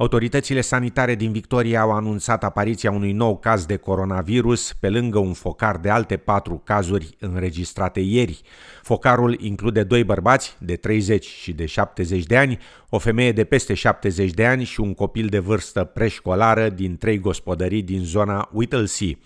Autoritățile sanitare din Victoria au anunțat apariția unui nou caz de coronavirus, pe lângă un focar de alte patru cazuri înregistrate ieri. Focarul include doi bărbați de 30 și de 70 de ani, o femeie de peste 70 de ani și un copil de vârstă preșcolară din trei gospodării din zona Whittlesea.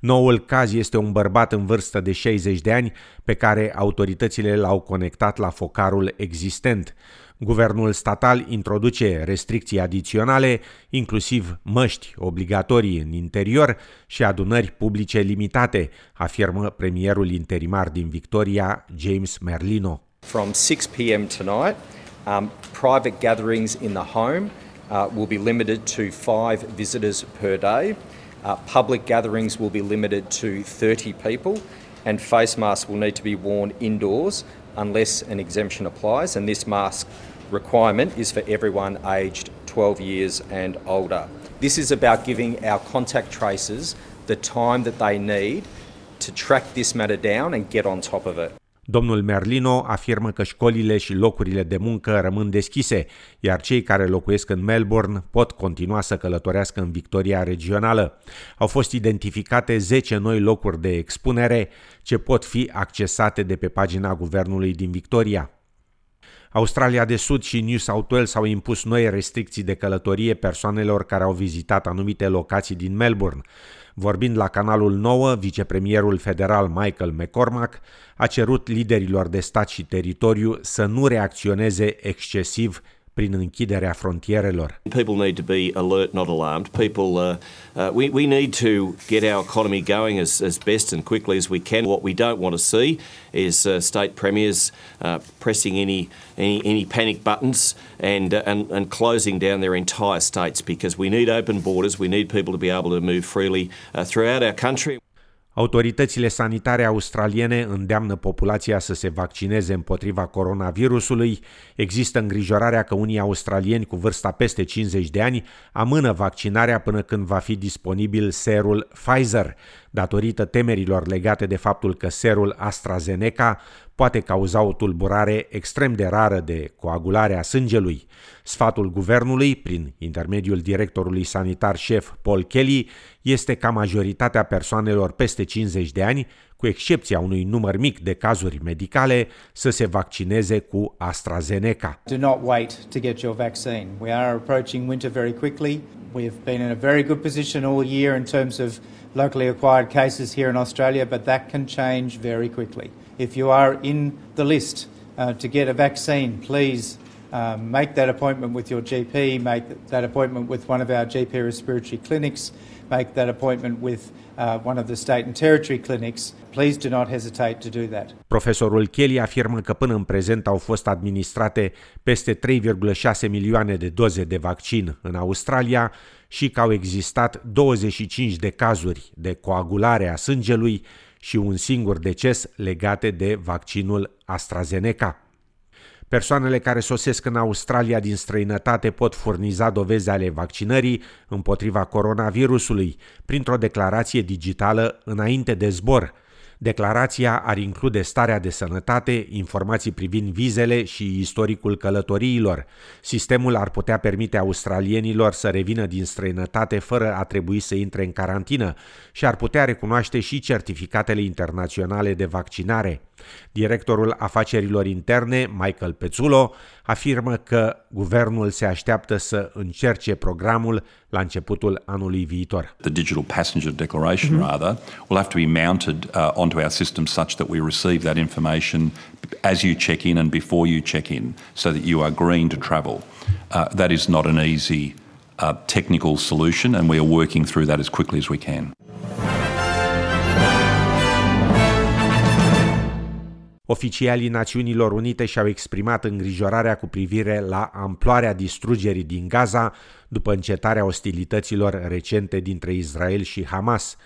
Noul caz este un bărbat în vârstă de 60 de ani pe care autoritățile l-au conectat la focarul existent. Guvernul statal introduce restricții adiționale, inclusiv măști obligatorii în interior și adunări publice limitate, afirmă premierul interimar din Victoria, James Merlino. From 6 p.m. tonight, um, private gatherings in the home uh, will be limited to five visitors per day. Uh, public gatherings will be limited to 30 people, and face masks will need to be worn indoors unless an exemption applies, and this mask requirement is for everyone aged 12 years and older. This is about giving our contact tracers the time that they need to track this matter down and get on top of it. Domnul Merlino afirmă că școlile și locurile de muncă rămân deschise, iar cei care locuiesc în Melbourne pot continua să călătorească în Victoria regională. Au fost identificate 10 noi locuri de expunere ce pot fi accesate de pe pagina guvernului din Victoria. Australia de Sud și New South Wales au impus noi restricții de călătorie persoanelor care au vizitat anumite locații din Melbourne. Vorbind la canalul 9, vicepremierul federal Michael McCormack a cerut liderilor de stat și teritoriu să nu reacționeze excesiv prin închiderea frontierelor. People need to be alert, not alarmed. People, uh, uh, we, we need to get our economy going as, as best and quickly as we can. What we don't want to see is uh, state premiers uh, pressing any, any, any panic buttons and, uh, and, and closing down their entire states because we need open borders. We need people to be able to move freely uh, throughout our country. Autoritățile sanitare australiene îndeamnă populația să se vaccineze împotriva coronavirusului. Există îngrijorarea că unii australieni cu vârsta peste 50 de ani amână vaccinarea până când va fi disponibil serul Pfizer, datorită temerilor legate de faptul că serul AstraZeneca poate cauza o tulburare extrem de rară de coagulare a sângelui. Sfatul guvernului, prin intermediul directorului sanitar șef Paul Kelly, este ca majoritatea persoanelor peste 50 de ani, cu excepția unui număr mic de cazuri medicale, să se vaccineze cu AstraZeneca. Do not wait to get your vaccine. We are approaching winter very quickly. We've been in a very good position all year in terms of locally acquired cases here in Australia, but that can change very quickly. If you are in the list uh, to get a vaccine, please uh, make that appointment with your GP, make that appointment with one of our GP respiratory clinics, make that appointment with uh, one of the state and territory clinics. Please do not hesitate to do that. Profesorul Kelly afirmă că până în prezent au fost administrate peste 3,6 milioane de doze de vaccin în Australia și că au existat 25 de cazuri de coagulare a sângelui și un singur deces legate de vaccinul AstraZeneca. Persoanele care sosesc în Australia din străinătate pot furniza dovezi ale vaccinării împotriva coronavirusului printr-o declarație digitală înainte de zbor. Declarația ar include starea de sănătate, informații privind vizele și istoricul călătoriilor. Sistemul ar putea permite australienilor să revină din străinătate fără a trebui să intre în carantină și ar putea recunoaște și certificatele internaționale de vaccinare. Directorul afacerilor interne, Michael Pețulo, afirmă că guvernul se așteaptă să încerce programul la începutul anului viitor. The digital passenger declaration mm-hmm. rather will have to be mounted uh, onto our system such that we receive that information as you check in and before you check in so that you are green to travel. Uh, that is not an easy uh, technical solution and we are working through that as quickly as we can. Oficialii Națiunilor Unite și-au exprimat îngrijorarea cu privire la amploarea distrugerii din Gaza după încetarea ostilităților recente dintre Israel și Hamas.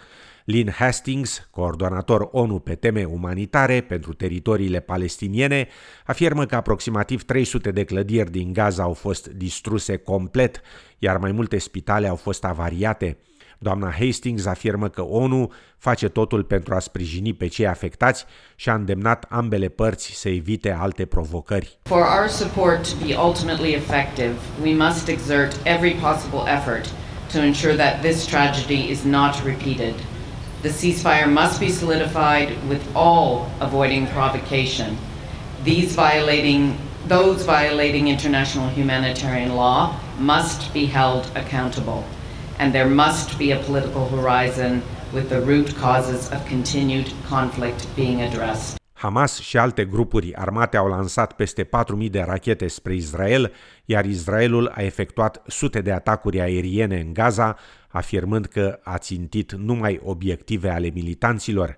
Lynn Hastings, coordonator ONU pe teme umanitare pentru teritoriile palestiniene, afirmă că aproximativ 300 de clădiri din Gaza au fost distruse complet, iar mai multe spitale au fost avariate. Doamna Hastings afirmă că ONU face totul pentru a sprijini pe cei afectați și a îndemnat ambele părți să evite alte provocări. For our support to be ultimately effective, we must exert every possible effort to ensure that this tragedy is not repeated. The ceasefire must be solidified with all avoiding provocation. These violating those violating international humanitarian law must be held accountable, and there must be a political horizon with the root causes of continued conflict being addressed. Hamas și alte grupuri armate au lansat peste 4.000 de rachete spre Israel, iar Israelul a efectuat sute de atacuri aeriene în Gaza, afirmând că a țintit numai obiective ale militanților.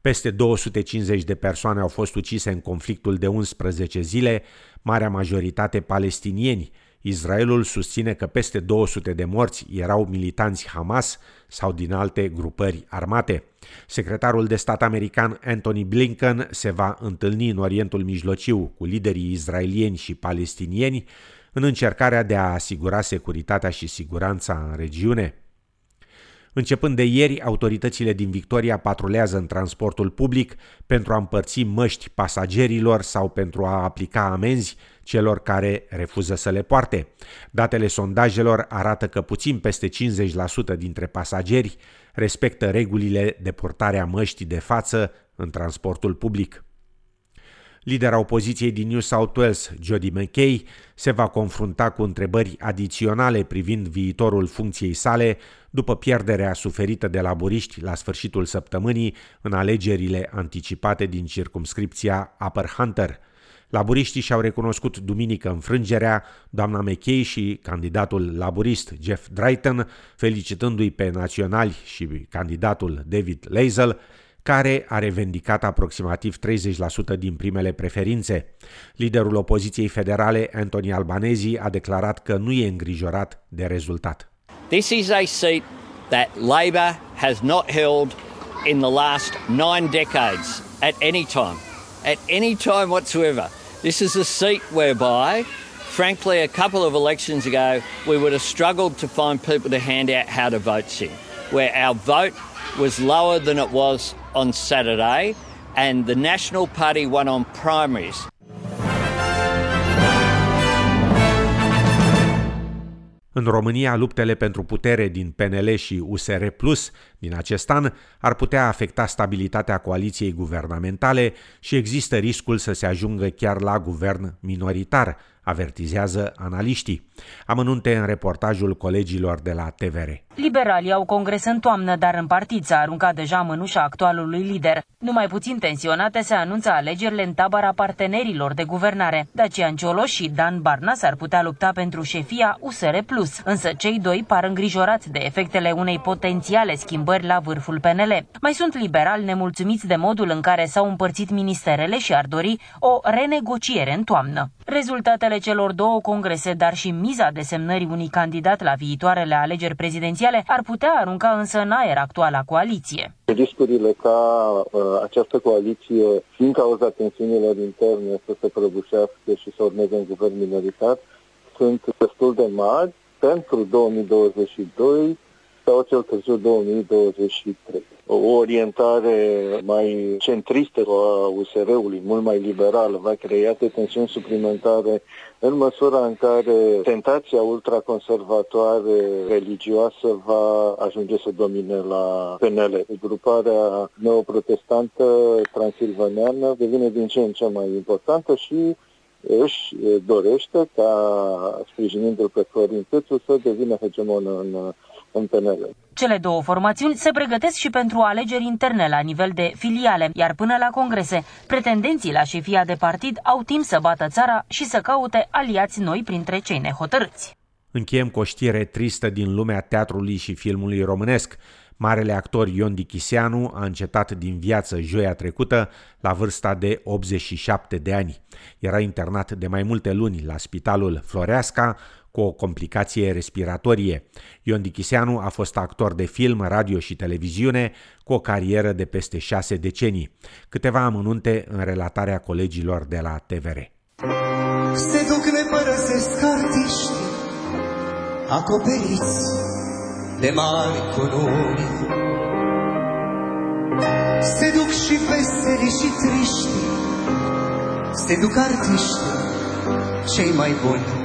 Peste 250 de persoane au fost ucise în conflictul de 11 zile, marea majoritate palestinieni. Israelul susține că peste 200 de morți erau militanți Hamas sau din alte grupări armate. Secretarul de stat american Anthony Blinken se va întâlni în Orientul Mijlociu cu liderii israelieni și palestinieni în încercarea de a asigura securitatea și siguranța în regiune. Începând de ieri, autoritățile din Victoria patrulează în transportul public pentru a împărți măști pasagerilor sau pentru a aplica amenzi celor care refuză să le poarte. Datele sondajelor arată că puțin peste 50% dintre pasageri respectă regulile de purtare a măștii de față în transportul public. Lidera opoziției din New South Wales, Jody McKay, se va confrunta cu întrebări adiționale privind viitorul funcției sale după pierderea suferită de laburiști la sfârșitul săptămânii în alegerile anticipate din circumscripția Upper Hunter. Laburiștii și-au recunoscut duminică înfrângerea, doamna McKay și candidatul laburist Jeff Drayton, felicitându-i pe naționali și candidatul David Lazel, care a revendicat aproximativ 30% din primele preferințe. Liderul opoziției federale, Anthony Albanese, a declarat că nu e îngrijorat de rezultat. This is a seat that Labor has not held in the last nine decades at any time, at any time whatsoever. This is a seat whereby, frankly, a couple of elections ago, we would have struggled to find people to hand out how to vote in, where our vote was lower than it was on Saturday, and the National Party won on primaries. În România, luptele pentru putere din PNL și USR Plus din acest an ar putea afecta stabilitatea coaliției guvernamentale și există riscul să se ajungă chiar la guvern minoritar, avertizează analiștii. Amănunte în reportajul colegilor de la TVR. Liberalii au congres în toamnă, dar în partid s-a aruncat deja mânușa actualului lider. Numai puțin tensionate se anunță alegerile în tabăra partenerilor de guvernare. Dacian Cioloș și Dan Barna s-ar putea lupta pentru șefia USR+, însă cei doi par îngrijorați de efectele unei potențiale schimbări la vârful PNL. Mai sunt liberali nemulțumiți de modul în care s-au împărțit ministerele și ar dori o renegociere în toamnă. Rezultatele celor două congrese, dar și miza desemnării unui candidat la viitoarele alegeri prezidențiale ar putea arunca însă în aer actuala coaliție. Riscurile ca uh, această coaliție, din cauza tensiunilor interne, să se prăbușească și să urmeze în guvern minoritar, sunt destul de mari pentru 2022 sau cel târziu 2023 o orientare mai centristă a USR-ului, mult mai liberală, va crea tensiuni suplimentare în măsura în care tentația ultraconservatoare religioasă va ajunge să domine la PNL. Gruparea neoprotestantă transilvaneană devine din ce în ce mai importantă și își dorește ca, sprijinindu-l pe Florin Tățu, să devină hegemonă în în PNL. Cele două formațiuni se pregătesc și pentru alegeri interne la nivel de filiale, iar până la congrese, pretendenții la șefia de partid au timp să bată țara și să caute aliați noi printre cei nehotărâți. Încheiem cu o știre tristă din lumea teatrului și filmului românesc. Marele actor Ion Dichiseanu a încetat din viață joia trecută la vârsta de 87 de ani. Era internat de mai multe luni la spitalul Floreasca, cu o complicație respiratorie. Ion Dichiseanu a fost actor de film, radio și televiziune cu o carieră de peste șase decenii. Câteva amănunte în relatarea colegilor de la TVR. Se duc, ne părăsesc artiști, acoperiți de mari colori. Se duc și veseli și triști, se duc artiști cei mai buni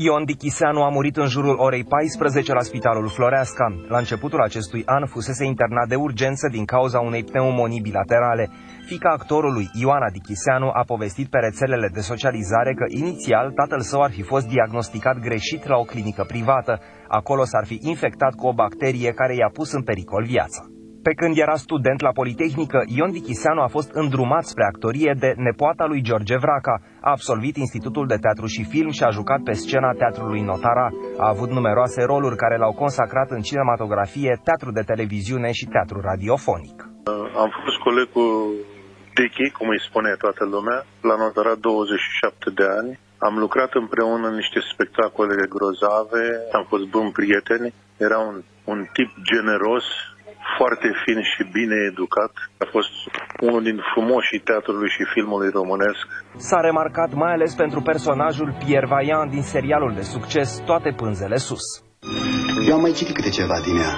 Ion Dichiseanu a murit în jurul orei 14 la Spitalul Floreasca. La începutul acestui an fusese internat de urgență din cauza unei pneumonii bilaterale. Fica actorului Ioana Dichiseanu a povestit pe rețelele de socializare că inițial tatăl său ar fi fost diagnosticat greșit la o clinică privată. Acolo s-ar fi infectat cu o bacterie care i-a pus în pericol viața. Pe când era student la Politehnică, Ion Dichiseanu a fost îndrumat spre actorie de nepoata lui George Vraca. A absolvit Institutul de Teatru și Film și a jucat pe scena Teatrului Notara. A avut numeroase roluri care l-au consacrat în cinematografie, teatru de televiziune și teatru radiofonic. Am fost coleg cu Dicky, cum îi spune toată lumea, la Notara 27 de ani. Am lucrat împreună în niște spectacole grozave, am fost buni prieteni, era un, un tip generos, foarte fin și bine educat. A fost unul din frumoșii teatrului și filmului românesc. S-a remarcat mai ales pentru personajul Pierre Vaillant din serialul de succes Toate pânzele sus. Eu am mai citit câte ceva din ea.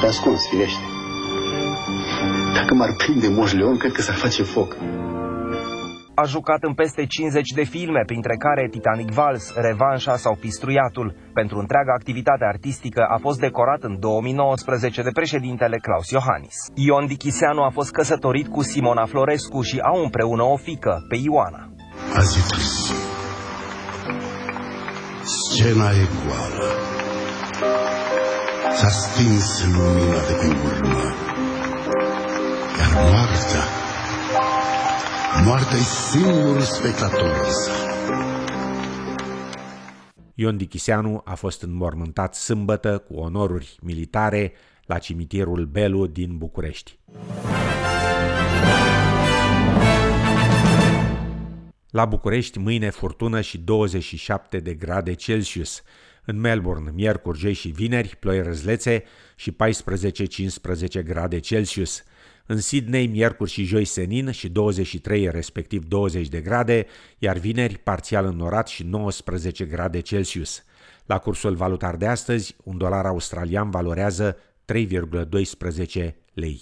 Pe ascuns, firește. Dacă m-ar prinde Moș Leon, cred că s-ar face foc. A jucat în peste 50 de filme, printre care Titanic Vals, Revanșa sau Pistruiatul. Pentru întreaga activitate artistică a fost decorat în 2019 de președintele Claus Iohannis. Ion Dichiseanu a fost căsătorit cu Simona Florescu și au împreună o fică, pe Ioana. Azi Scena e goală. S-a stins lumina de pe urmă. Iar moartea Moartea e singurul spectator Ion Dichiseanu a fost înmormântat sâmbătă cu onoruri militare la cimitirul Belu din București. La București, mâine furtună și 27 de grade Celsius. În Melbourne, miercuri, joi și vineri, ploi răzlețe și 14-15 grade Celsius. În Sydney, miercuri și joi senin și 23, respectiv 20 de grade, iar vineri parțial înnorat și 19 grade Celsius. La cursul valutar de astăzi, un dolar australian valorează 3,12 lei.